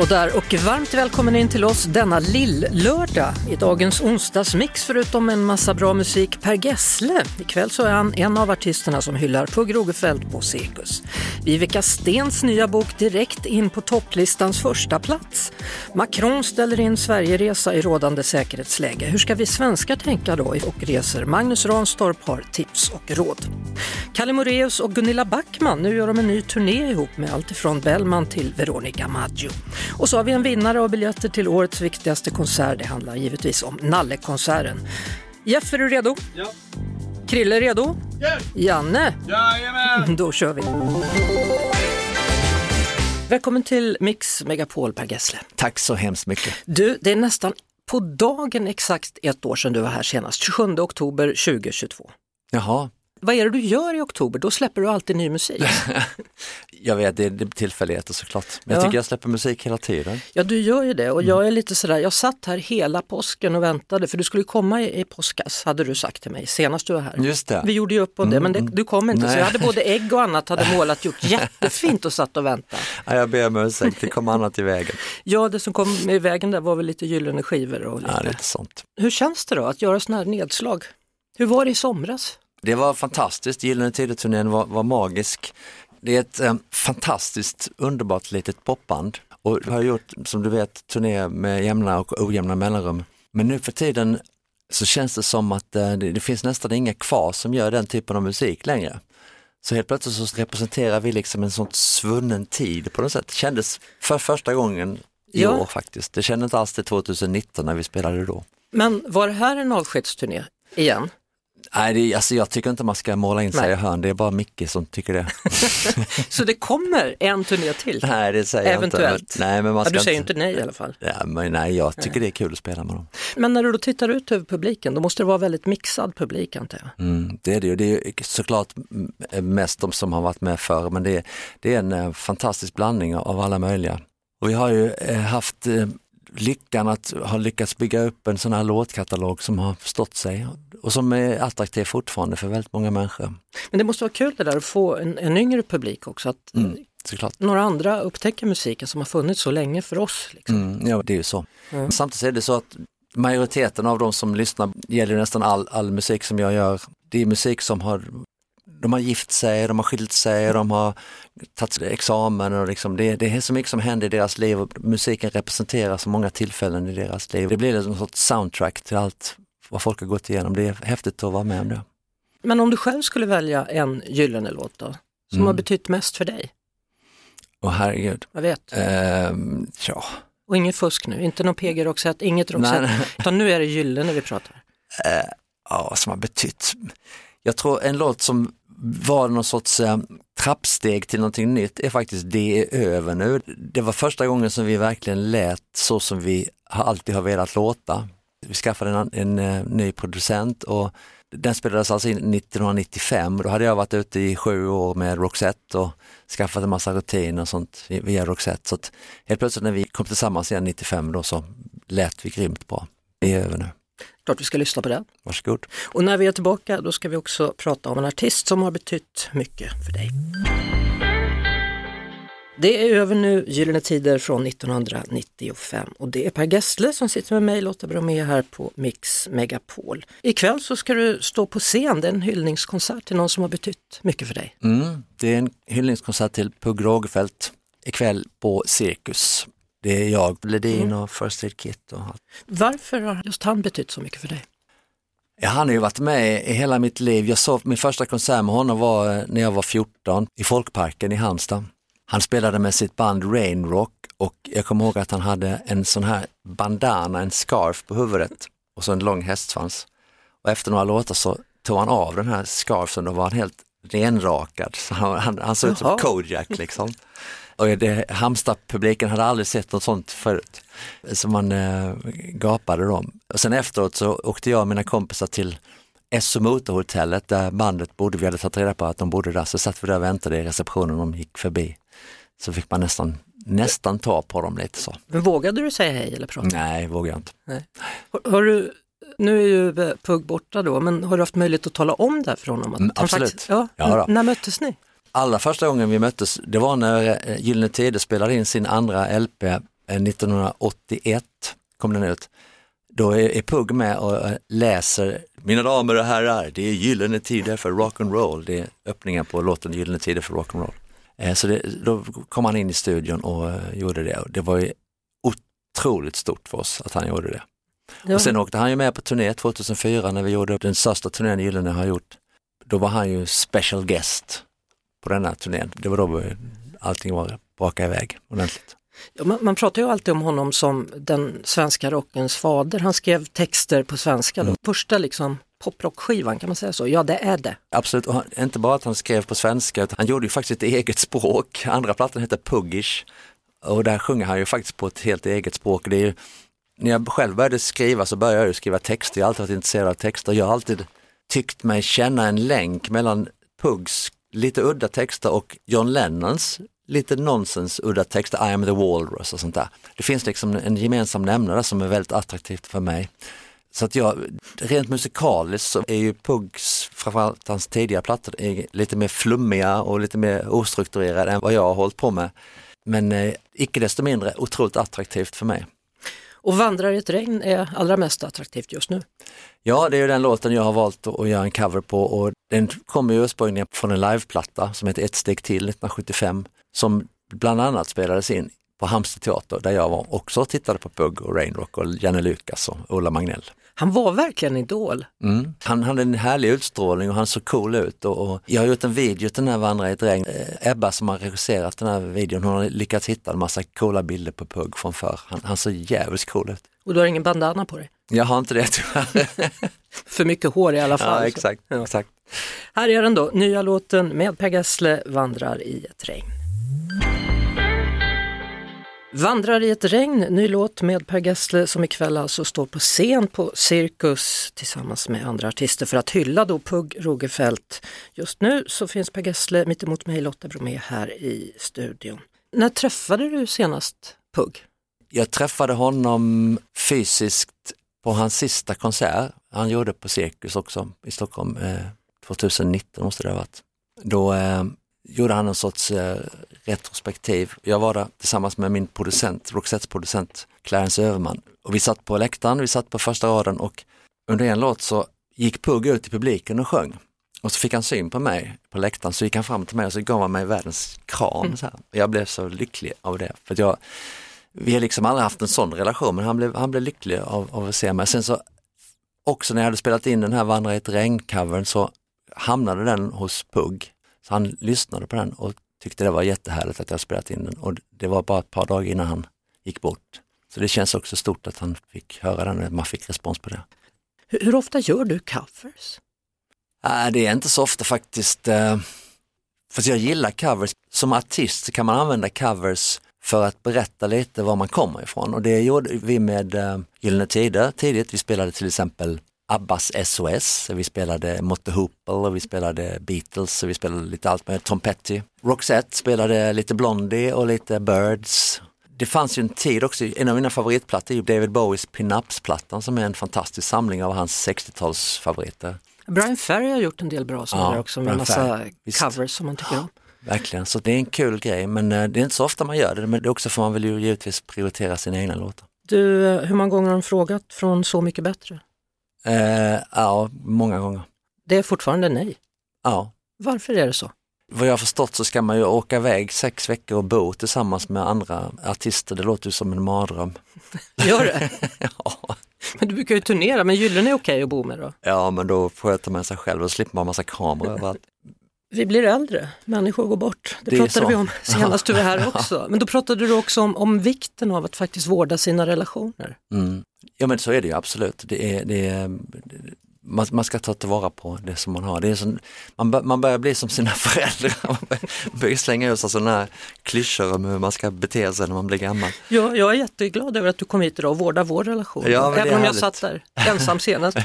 Och där och varmt välkommen in till oss denna lill-lördag i dagens onsdagsmix förutom en massa bra musik Per Gessle. Ikväll så är han en av artisterna som hyllar Pugh Rogefeldt på Cirkus. Viveka Stens nya bok direkt in på topplistans första plats. Macron ställer in Sverigeresa i rådande säkerhetsläge. Hur ska vi svenskar tänka då och reser? Magnus Ranstorp har tips och råd. Kalle Moreus och Gunilla Backman, nu gör de en ny turné ihop med alltifrån Bellman till Veronica Maggio. Och så har vi en vinnare av biljetter till årets viktigaste konsert. Det handlar givetvis om Nallekonserten. Jeff, är du redo? Ja. Krille är redo? Yeah. Janne? Jajamän! Då kör vi. Välkommen till Mix Megapol Per Gessle. Tack så hemskt mycket. Du, det är nästan på dagen exakt ett år sedan du var här senast, 27 oktober 2022. Jaha, Vad är det du gör i oktober? Då släpper du alltid ny musik. jag vet det är tillfälligheter såklart. Men Ja. jag tycker jag släpper musik hela tiden. Ja, du gör ju det och jag är lite sådär, jag satt här hela påsken och väntade för du skulle komma i, i påskas, hade du sagt till mig senast du var här. Just det. Vi gjorde ju upp om det, men det, du kom inte så Nej. jag hade både ägg och annat, hade målat, gjort jättefint och satt och väntade. Ja, jag ber om ursäkt, det kom annat i vägen. Ja, det som kom i vägen där var väl lite gyllene skivor och lite. Ja, lite sånt. Hur känns det då att göra sådana här nedslag? Hur var det i somras? Det var fantastiskt, Gyllene Tider-turnén var, var magisk. Det är ett eh, fantastiskt underbart litet popband och har gjort, som du vet, turné med jämna och ojämna mellanrum. Men nu för tiden så känns det som att eh, det, det finns nästan inga kvar som gör den typen av musik längre. Så helt plötsligt så representerar vi liksom en sån svunnen tid på något sätt. Det kändes för första gången i Ja. år faktiskt. Det kände inte alls till 2019 när vi spelade då. Men var det här en avskedsturné igen? Nej, det, alltså jag tycker inte man ska måla in sig Nej. i hörn, det är bara Micke som tycker det. Så det kommer en turné till? Nej, det säger Eventuellt. jag inte. Nej, men man Ja, du säger inte nej i alla fall. Ja, men nej, jag tycker det är kul att spela med dem. Men när du då tittar ut över publiken, då måste det vara väldigt mixad publik antar jag? Mm, det är det ju. Det är såklart mest de som har varit med förr, men det är, det är en eh, fantastisk blandning av alla möjliga. Och vi har ju eh, haft eh, lyckan att ha lyckats bygga upp en sån här låtkatalog som har stått sig och som är attraktiv fortfarande för väldigt många människor. Men det måste vara kul det där att få en, en yngre publik också, att Mm, såklart. några andra upptäcker musiken som har funnits så länge för oss. Liksom. Mm, ja, det är ju så. Mm. Samtidigt är det så att majoriteten av de som lyssnar gäller nästan all, all musik som jag gör. Det är musik som har, de har gift sig, de har skilt sig, de har tagit examen och liksom det, det är så mycket som händer i deras liv och musiken representerar så många tillfällen i deras liv. Det blir en sorts soundtrack till allt vad folk har gått igenom. Det är häftigt att vara med om det. Men om du själv skulle välja en gyllene låt då, som Mm. har betytt mest för dig? Och herregud. Jag vet. Ehm, ja. Och inget fusk nu, inte någon PG Roxette, inget Roxette, utan nu är det gyllene vi pratar. Eh, ja, som har betytt. Jag tror en låt som var någon sorts eh, trappsteg till någonting nytt är faktiskt Det är över nu. Det var första gången som vi verkligen lät så som vi alltid har velat låta. Vi skaffade en, en en ny producent och den spelades alltså in 1995. Då hade jag varit ute i sju år med Roxette och skaffat en massa rutiner och sånt via Roxette. Så att helt plötsligt när vi kom tillsammans igen 95 då så lät vi grymt bra. Det är över nu. Klart vi ska lyssna på det. Varsågod. Och när vi är tillbaka då ska vi också prata om en artist som har betytt mycket för dig. Det är över nu, Gyllene Tider från 1995 och det är Per Gessle som sitter med mig, Lotta Bromé här på Mix Megapol. Ikväll så ska du stå på scen, det är en hyllningskonsert till någon som har betytt mycket för dig. Mm, det är en hyllningskonsert till Pugh Rogefeldt ikväll på Cirkus. Det är jag, Ledin och First Aid Kit och allt. Varför har just han betytt så mycket för dig? Ja, han har ju varit med i hela mitt liv. Jag såg, min första konsert med honom var eh, när jag var 14 i Folkparken i Halmstad. Han spelade med sitt band Rainrock och jag kommer ihåg att han hade en sån här bandana, en scarf på huvudet och så en lång hästsvans. Och efter några låtar så tog han av den här scarfen och var han helt renrakad. Så han, han, han såg ut som Kojak liksom. Och det, Halmstad-publiken hade aldrig sett något sånt förut. Så man eh, gapade dem. Och sen efteråt så åkte jag och mina kompisar till SO Motorhotellet där bandet bodde. Vi hade tagit reda på att de bodde där, så satt vi där och väntade i receptionen och de gick förbi. Så fick man nästan nästan ta på dem lite så. Men vågade du säga hej eller prata? Nej, vågar jag inte. Har, har du, nu är ju Pugg borta då, men har du haft möjlighet att tala om det här för honom? Att Mm, absolut. Faktiskt, ja, Ja då. När möttes ni? Allra första gången vi möttes, det var när eh, Gyllene Tider spelade in sin andra LP eh, 1981, kom den ut. Då är, Pugg med och eh, läser Mina damer och herrar, det är Gyllene Tider för rock'n'roll. Det är öppningen på låten Gyllene Tider för rock'n'roll. Eh, Så det, då kom han in i studion och eh, gjorde det det var ju otroligt stort för oss att han gjorde det. Ja. Och sen åkte han ju med på turné 2004 när vi gjorde den största turnén Gyllene har gjort. Då var han ju special guest på den här turnén. Det var då allting var braka iväg ordentligt. Ja, man, man pratar ju alltid om honom som den svenska rockens fader. Han skrev texter på svenska. Mm. Då. Första liksom poprockskivan, kan man säga så? Ja, det är det. Absolut, och han, inte bara att han skrev på svenska, utan han gjorde ju faktiskt ett eget språk. Andra plattan heter Puggish och där sjunger han ju faktiskt på ett helt eget språk. Det är ju, när jag själv började skriva så började jag ju skriva texter, jag har alltid varit intresserad av texter. Jag har alltid tyckt mig känna en länk mellan Puggs lite udda texter och John Lennons lite nonsens udda texter, I am the walrus och sånt där. Det finns liksom en gemensam nämnare som är väldigt attraktivt för mig. Så att jag, rent musikaliskt så är ju Pugs, framförallt hans tidiga plattor, är lite mer flummiga och lite mer ostrukturerade än vad jag har hållit på med. Men eh, icke desto mindre otroligt attraktivt för mig. Och Vandrar i ett regn är allra mest attraktivt just nu. Ja, det är ju den låten jag har valt att göra en cover på och den kommer ju ursprungligen från en liveplatta som heter Ett steg till 1975 som bland annat spelades in på Halmstad teater där jag var också tittade på Pugg och Rainrock och Janne Lukas och Ola Magnell. Han var verkligen idol. Mm. Han hade en härlig utstrålning och han såg cool ut och, och jag har gjort en video till den här Vandra i ett regn. Eh, Ebba som har regisserat den här videon, hon har lyckats hitta en massa coola bilder på Pugg från förr. Han, han såg jävligt cool ut. Och du har ingen bandana på dig. Jag har inte det tyvärr. För mycket hår i alla fall. ja, exakt, Ja. exakt. Här är den då, nya låten med Per Gessle, Vandrar i ett regn. Vandrar i ett regn, ny låt med Per Gessle som ikväll alltså står på scen på Cirkus tillsammans med andra artister för att hylla då Pugh Rogefeldt. Just nu så finns Per Gessle mittemot mig, Lotta Bromé, här i studion. När träffade du senast Pugh? Jag träffade honom fysiskt på hans sista konsert. Han gjorde på Cirkus också i Stockholm, eh, 2019 måste det ha varit. Då eh, gjorde han en sorts eh, retrospektiv. Jag var där tillsammans med min producent, Roxettes producent Clarence Överman. Och vi satt på läktaren, vi satt på första raden och under en låt så gick Pugg ut i publiken och sjöng. Och så fick han syn på mig på läktaren så gick han fram till mig och så gav han mig världens kram. Så här. Jag blev så lycklig av det. För jag, vi har liksom aldrig haft en sån relation men han blev, han blev lycklig av, av att se mig. Sen så också när jag hade spelat in den här Vandra i ett regn-covern så hamnade den hos Pugg. Så han lyssnade på den och tyckte det var jättehärligt att jag spelat in den och det var bara ett par dagar innan han gick bort. Så det känns också stort att han fick höra den, att man fick respons på det. Hur, hur ofta gör du covers? Nej, det är inte så ofta faktiskt. eh, För jag gillar covers. Som artist så kan man använda covers för att berätta lite var man kommer ifrån och det gjorde vi med uh, Gyllene Tider tidigt. Vi spelade till exempel Abbas SOS, vi spelade Motte Hoople och vi spelade Beatles och vi spelade lite allt med Tom Petty. Roxette spelade lite Blondie och lite Birds. Det fanns ju en tid också, en av mina favoritplattor är David Bowies Pin-Ups-plattan som är en fantastisk samling av hans 60-talsfavoriter. Brian Ferry har gjort en del bra sådana Ja, också med Brian massa Ferry, covers som man tycker om. Verkligen, så det är en kul grej men eh, det är inte så ofta man gör det, men det är också för man vill ju givetvis prioritera sina egna låtar. Du, eh, hur många gånger har de frågat från Så mycket bättre? Eh, ja, många gånger. Det är fortfarande nej. Ja. Varför är det så? Vad jag har förstått så ska man ju åka iväg sex veckor och bo tillsammans med andra artister, det låter ju som en mardröm. Gör det? ja. Men du brukar ju turnera, men Gyllene är okej att bo med då? ja, men då sköter man sig själv och slipper man massa kameror överallt. Vi blir äldre, människor går bort. Det, Det pratade vi om senast du var här också. Men då pratade du också om, om vikten av att faktiskt vårda sina relationer. Mm. Ja men så är det ju absolut. Det är, det är, man, man ska ta tillvara på det som man har. Det är som, man, man börjar bli som sina föräldrar, man börjar, börjar slänga ut sådana här klyschor om hur man ska bete sig när man blir gammal. Ja, jag är jätteglad över att du kom hit idag och vårdar vår relation. Ja, Även om jag satt där ensam senast.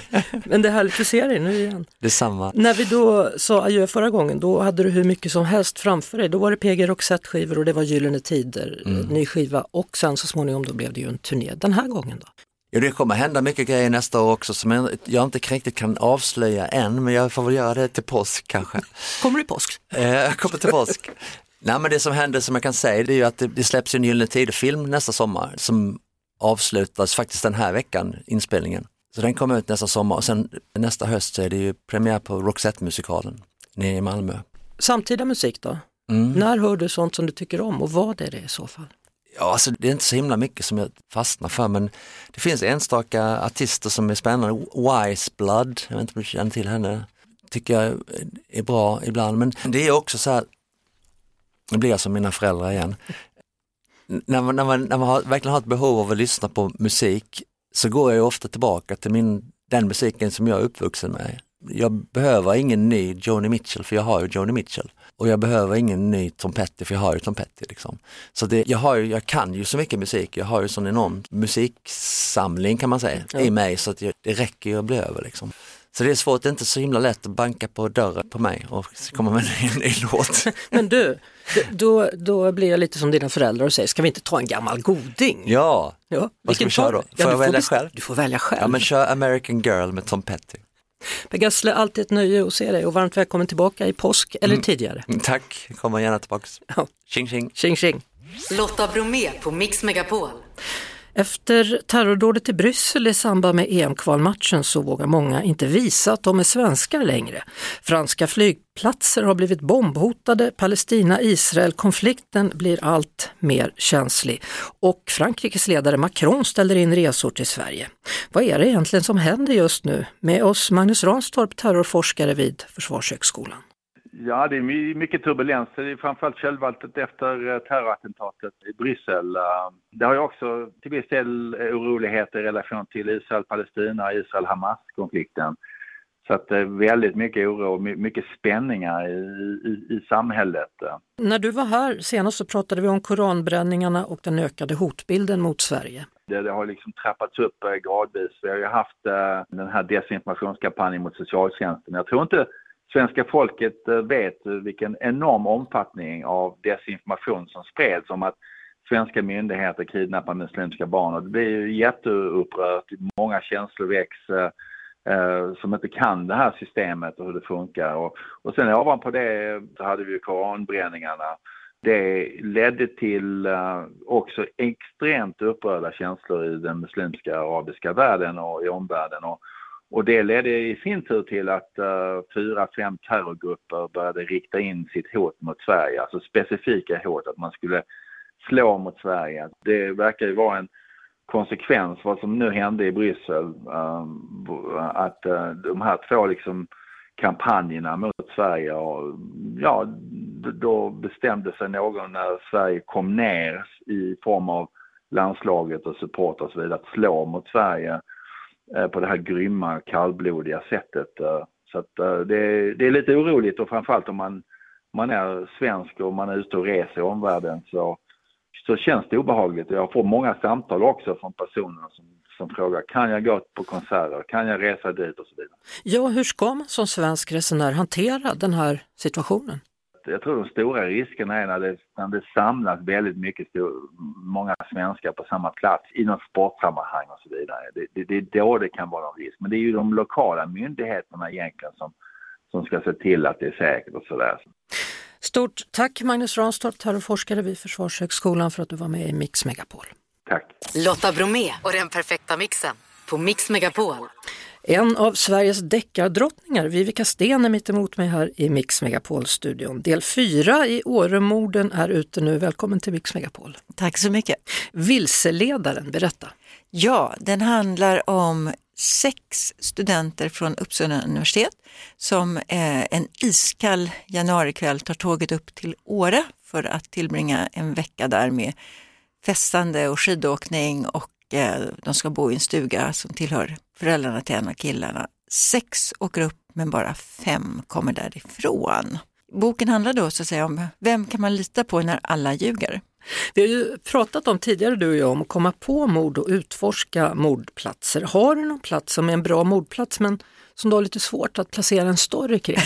Men det är härligt att se dig nu igen. Detsamma. När vi då sa adjö förra gången, då hade du hur mycket som helst framför dig. Då var det PG Roxette-skivor och det var Gyllene Tider, Mm. ny skiva och sen så småningom då blev det ju en turné. Den här gången då? Ja, det kommer hända mycket grejer nästa år också som jag, jag inte riktigt kan avslöja än, men jag får väl göra det till påsk kanske. Kommer du i påsk? Eh, Jag kommer till påsk. Nej men det som händer som jag kan säga det är ju att det, det släpps en Gyllene Tider-film nästa sommar som avslutas faktiskt den här veckan, inspelningen. Så den kommer ut nästa sommar och sen nästa höst så är det ju premiär på Roxette-musikalen nere i Malmö. Samtida musik då? Mm. När hör du sånt som du tycker om och vad är det i så fall? Ja, alltså, det är inte så himla mycket som jag fastnar för men det finns enstaka artister som är spännande. Wise Blood, jag vet inte om du känner till henne, tycker jag är bra ibland. Men det är också så här, nu blir jag som mina föräldrar igen. När man, när man, när man har, verkligen har ett behov av att lyssna på musik så går jag ju ofta tillbaka till min, den musiken som jag är uppvuxen med. Jag behöver ingen ny Joni Mitchell för jag har ju Joni Mitchell. Och jag behöver ingen ny trompetter för jag har ju trompetter. Liksom. Så det, jag, har jag kan ju så mycket musik, jag har ju sån enorm musiksamling kan man säga Ja. i mig så att jag, det räcker ju att bli över. Liksom. Så det är svårt, det är inte så himla lätt att banka på dörren på mig och komma med en ny låt. Men du, då, då blir jag lite som dina föräldrar och säger, ska vi inte ta en gammal goding? Ja, Ja, Vad ska vi köra då? Får jag du välja själv? Du får välja själv. ja men kör American Girl med Tom Petty. Per Gessle, alltid ett nöje att se dig och varmt välkommen tillbaka i påsk eller tidigare. Mm, Tack, kommer gärna tillbaks. Ja. Tjing tjing. Tjing tjing! Lotta Bromé på Mix Megapol. Efter terrordådet i Bryssel i samband med EM-kvalmatchen så vågar många inte visa att de är svenskar längre. Franska flygplatser har blivit bombhotade, Palestina-Israel-konflikten blir allt mer känslig och Frankrikes ledare Macron ställer in resor till Sverige. Vad är det egentligen som händer just nu? Med oss Magnus Ranstorp, terrorforskare vid Försvarshögskolan. Ja, det är my- mycket turbulens. Det är framförallt kölvattnet efter eh, terrorattentatet i Bryssel. Eh, Det har ju också till viss del eh, oroligheter i relation till Israel-Palestina, Israel-Hamas-konflikten. Så att det är väldigt mycket oro och my- mycket spänningar i, i, i samhället. När du var här senast så pratade vi om koranbränningarna och den ökade hotbilden mot Sverige. Det, det har liksom trappats upp gradvis. Vi har ju haft den här desinformationskampanjen mot socialtjänsten. Jag tror inte svenska folket eh, vet vilken enorm omfattning av desinformation som spreds om att svenska myndigheter kidnappar muslimska barn. Och det blir ju jätteupprört, många känslor väcks eh, som inte kan det här systemet och hur det funkar. Och, och sen ovanpå det så hade vi ju koranbränningarna. Det ledde till eh, också extremt upprörda känslor i den muslimska arabiska världen och i omvärlden. Och, och det ledde i sin tur till att uh, fyra, fem terrorgrupper började rikta in sitt hot mot Sverige, alltså specifika hot att man skulle slå mot Sverige. Det verkar ju vara en konsekvens vad som nu hände i Bryssel, um, att uh, de här två liksom kampanjerna mot Sverige och ja, då bestämde sig någon när Sverige kom ner i form av landslaget och support och så vidare att slå mot Sverige Eh, på det här grymma kallblodiga sättet. Eh, så att eh, det, är- det är lite oroligt och framförallt om man, man är svensk och man är ute och reser i omvärlden så, så känns det obehagligt. Jag får många samtal också från personer som, som frågar kan jag gå på konserter, kan jag resa dit och så vidare. Ja, hur ska man som svensk resenär hantera den här situationen? Jag tror de stora riskerna är när det, när det samlas väldigt mycket stor, många svenskar på samma plats i något sportsammanhang och så vidare. Det, det, det är då det kan vara en risk. Men det är ju de lokala myndigheterna egentligen som, som ska se till att det är säkert och sådär. Stort tack Magnus Ranstorp, terrorforskare vid Försvarshögskolan för att du var med i Mix Megapol. Tack. Lotta Bromé och den perfekta mixen på Mix Megapol. En av Sveriges deckardrottningar, Vivica Sten, är mitt emot mig här i Mix Megapol-studion. Del 4 i Åremorden är ute nu. Välkommen till Mix Megapol. Tack så mycket. Vilseledaren, berätta. Ja, den handlar om sex studenter från Uppsala universitet som eh, en iskall januarikväll tar tåget upp till Åre för att tillbringa en vecka där med festande och skidåkning och de ska bo i en stuga som tillhör föräldrarna till en av killarna. Sex åker upp men bara fem kommer därifrån. Boken handlar då så att säga om vem kan man lita på när alla ljuger? Vi har ju pratat om tidigare du och jag om att komma på mord och utforska mordplatser. Har du någon plats som är en bra mordplats men som du har lite svårt att placera en story kring?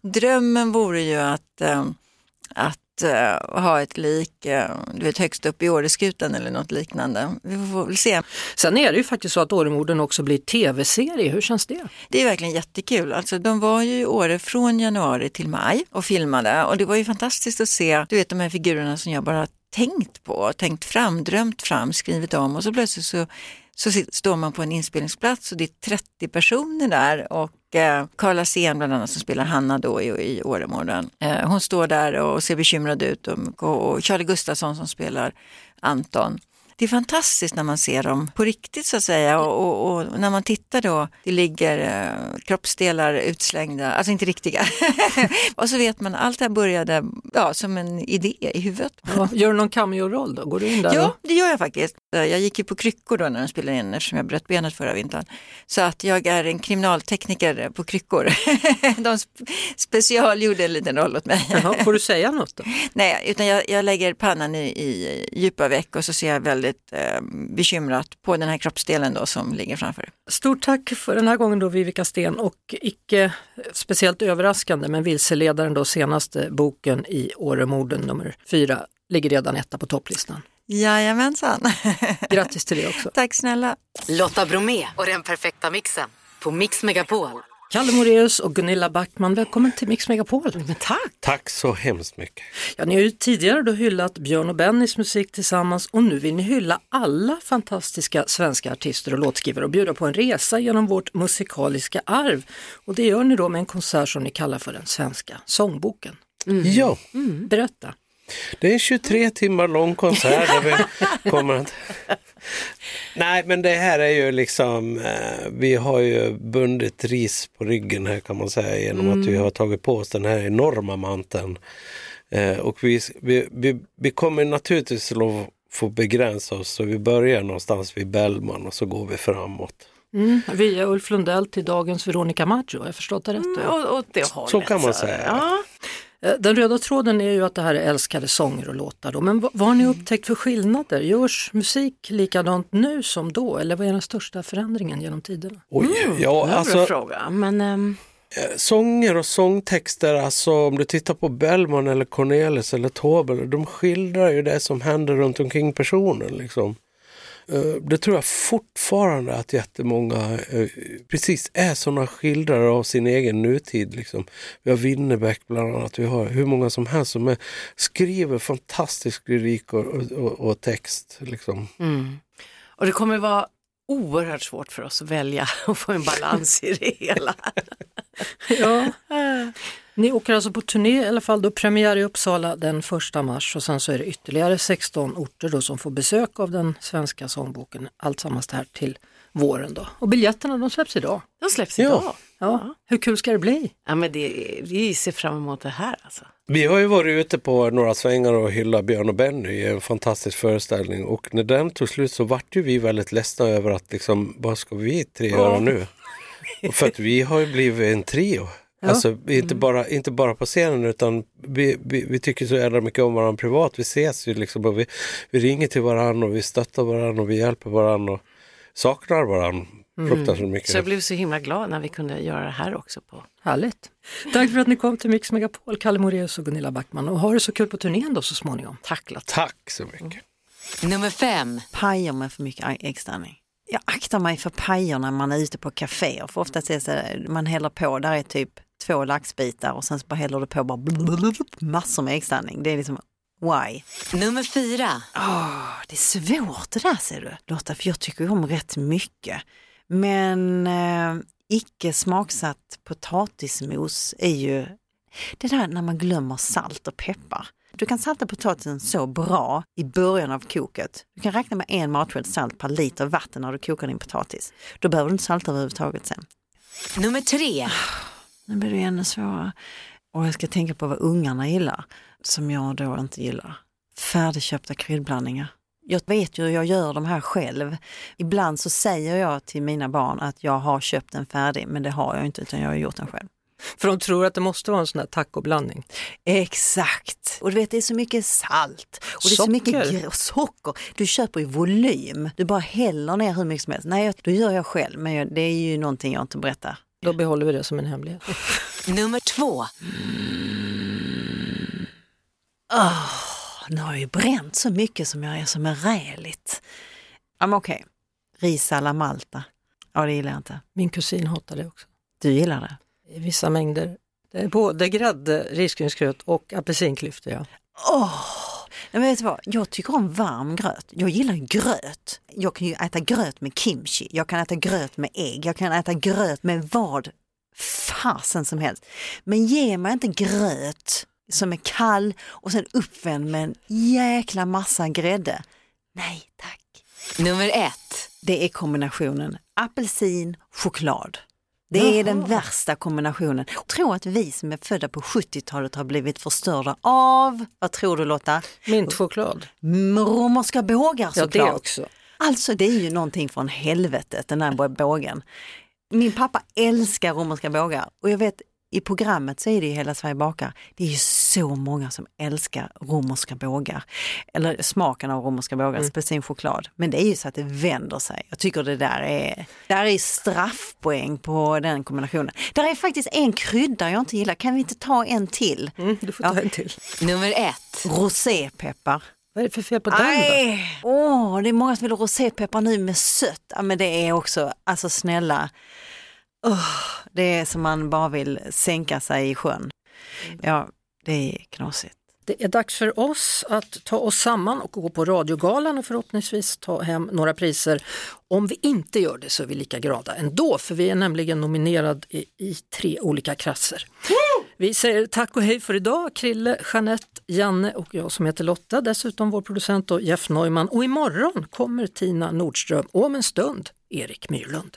Drömmen vore ju att, äh, att uh, ha ett lik uh, du vet, högst upp i Åreskutan eller något liknande. Vi får väl se. Sen är det ju faktiskt så att Åremorden också blir tv-serie. Hur känns det? Det är verkligen jättekul. Alltså, de var ju i Åre från januari till maj och filmade och det var ju fantastiskt att se du vet, de här figurerna som jag bara tänkt på, tänkt fram, drömt fram, skrivit om och så plötsligt så så står man på en inspelningsplats och det är 30 personer där och eh, Carla Sen bland annat som spelar Hanna då i, i Åremorden. Eh, hon står där och ser bekymrad ut och, och Charlie Gustafsson som spelar Anton det är fantastiskt när man ser dem på riktigt så att säga och, och, och när man tittar då, det ligger eh, kroppsdelar utslängda, alltså inte riktiga. och så vet man, allt det här började ja, som en idé i huvudet. Ja, gör du någon cameo-roll då? Går du in där? Ja, det gör jag faktiskt. Jag gick ju på kryckor då när de spelade in eftersom jag bröt benet förra vintern. Så att jag är en kriminaltekniker på kryckor. de specialgjorde en liten roll åt mig. Jaha, får du säga något då? Nej, utan jag, jag lägger pannan i, i djupa veck och så ser jag väldigt väldigt eh, bekymrat på den här kroppsdelen då som ligger framför. Stort tack för den här gången då Vivica Sten och icke speciellt överraskande men vilseledaren då senaste boken i Åremorden nummer fyra ligger redan etta på topplistan. Jajamensan! Grattis till det också! Tack snälla! Lotta Bromé och den perfekta mixen på Mix Megapol. Kalle Moreus och Gunilla Backman, välkommen till Mix Megapol. Men tack! Tack så hemskt mycket. Ja, ni har ju tidigare då hyllat Björn och Bennys musik tillsammans och nu vill ni hylla alla fantastiska svenska artister och låtskrivare och bjuda på en resa genom vårt musikaliska arv. Och det gör ni då med en konsert som ni kallar för den svenska sångboken. Mm. Ja. Mm. Berätta! Det är en 23 timmar lång konsert där vi kommer att... Nej men det här är ju liksom, eh, vi har ju bundit ris på ryggen här kan man säga genom mm. att vi mm. har tagit på oss den här enorma manteln. Eh, och vi, vi, vi, vi kommer naturligtvis att få begränsa oss så vi börjar någonstans vid Bellman och så går vi framåt. Mm, via Ulf Lundell till dagens Veronica Maggio, har jag förstått det rätt? Mm, och det så kan man säga. Ja. Eh, den röda tråden är ju att det här är älskade sånger och låtar. Då. Men vad, vad har ni upptäckt för skillnader? Görs musik likadant nu som då eller vad är den största förändringen genom tiderna? Oj, mm, ja, alltså, fråga. Men, um... Sånger och sångtexter, alltså om du tittar på Bellman eller Cornelis eller Tobel, de skildrar ju det som händer runt omkring personen. Liksom. Eh, det tror jag fortfarande att jättemånga eh, precis är sådana skildrare av sin egen nutid. Liksom. Vi har Winnerbäck bland annat, vi har hur många som helst som är, skriver fantastisk lyrik och, och, och text. Liksom. Mm. Och det kommer vara oerhört svårt för oss att välja och få en balans i det hela. ja. Ni åker alltså på turné i alla fall, då premiär i Uppsala den 1 mars och sen så är det ytterligare 16 orter då som får besök av den svenska sångboken. Alltsammans det här till våren då. Och biljetterna de släpps idag. De släpps idag. Ja. ja. Hur kul ska det bli? Ja men det, vi ser fram emot det här alltså. Vi har ju varit ute på några svängar och hyllat Björn och Benny i en fantastisk föreställning och när den tog slut så vart ju vi väldigt ledsna över att liksom, vad ska vi tre göra nu? För att vi har ju blivit en trio. Ja. Alltså inte bara, inte bara på scenen utan vi, vi, vi, tycker så jävla mycket om varandra privat. Vi ses ju liksom och vi, vi ringer till varandra och vi stöttar varandra och vi hjälper varandra och saknar varandra mm. fruktansvärt mycket. Så jag blev så himla glad när vi kunde göra det här också. på. Härligt! Tack för att ni kom till Mix Megapol, Kalle Moraeus och Gunilla Backman och ha det så kul på turnén då så småningom. Tack Lotta! Tack så mycket! Mm. Nummer fem. Pajer med för mycket äggställning jag aktar mig för pajer när man är ute på kaféer för oftast är det så man häller på, där är typ två laxbitar och sen så bara häller du på bara massor med äggställning. Det är liksom why? Nummer fyra. Oh, det är svårt det där ser du Lotta, för jag tycker om rätt mycket. Men eh, icke smaksatt potatismos är ju det där när man glömmer salt och peppar. Du kan salta potatisen så bra i början av koket. Du kan räkna med en matsked salt per liter vatten när du kokar din potatis. Då behöver du inte salta överhuvudtaget sen. Nummer tre. Nu blir det ännu svårare. Och jag ska tänka på vad ungarna gillar, som jag då inte gillar. Färdigköpta kryddblandningar. Jag vet ju hur jag gör de här själv. Ibland så säger jag till mina barn att jag har köpt en färdig, men det har jag inte utan jag har gjort den själv. För de tror att det måste vara en sån här tacoblandning. Exakt! Och du vet det är så mycket salt och det är så mycket Socker. Du köper i volym, du bara häller ner hur mycket som helst. Nej, då gör jag själv, men det är ju någonting jag inte berättar. Då behåller vi det som en hemlighet. Nummer två. Åh, nu har jag ju bränt så mycket som jag är som en räligt. Ja, men okej. Ris alla Malta. Ja, det gillar jag inte. Min kusin hatar det också. Du gillar det? I vissa mängder. Det är både grädde, risgrynsgröt och apelsinklyftor. Ja. Åh! Men vet du vad? Jag tycker om varm gröt. Jag gillar gröt. Jag kan ju äta gröt med kimchi. Jag kan äta gröt med ägg. Jag kan äta gröt med vad fasen som helst. Men ge mig inte gröt som är kall och sen uppvänd med en jäkla massa grädde. Nej tack. Nummer ett. Det är kombinationen apelsin, choklad. Det är den värsta kombinationen. Jag tror att vi som är födda på 70-talet har blivit förstörda av, vad tror du Lotta? Mintchoklad. Romerska bågar Ja, såklart. det också. Alltså det är ju någonting från helvetet den här bågen. Min pappa älskar romerska bågar och jag vet i programmet så är det ju Hela Sverige bakar. Det är ju så många som älskar romerska bågar. Eller smaken av romerska bågar, Mm. speciellt choklad. Men det är ju så att det vänder sig. Jag tycker det där är, där är straffpoäng på den kombinationen. Där är faktiskt en krydda jag inte gillar. Kan vi inte ta en till? Mm, du får ta en till. Nummer ett. Rosépeppar. Vad är det för fel på den då? Nej! Åh, det är många som vill ha rosépeppar nu med sött. Ja, men det är också, alltså snälla, Åh, det är som man bara vill sänka sig i sjön. Ja, det är knasigt. Det är dags för oss att ta oss samman och gå på radiogalan och förhoppningsvis ta hem några priser. Om vi inte gör det så är vi lika glada ändå, för vi är nämligen nominerad i, i tre olika klasser. Vi säger tack och hej för idag, Krille, Jeanette, Janne och jag som heter Lotta, dessutom vår producent Jeff Neumann. Och imorgon kommer Tina Nordström och om en stund Erik Myrlund.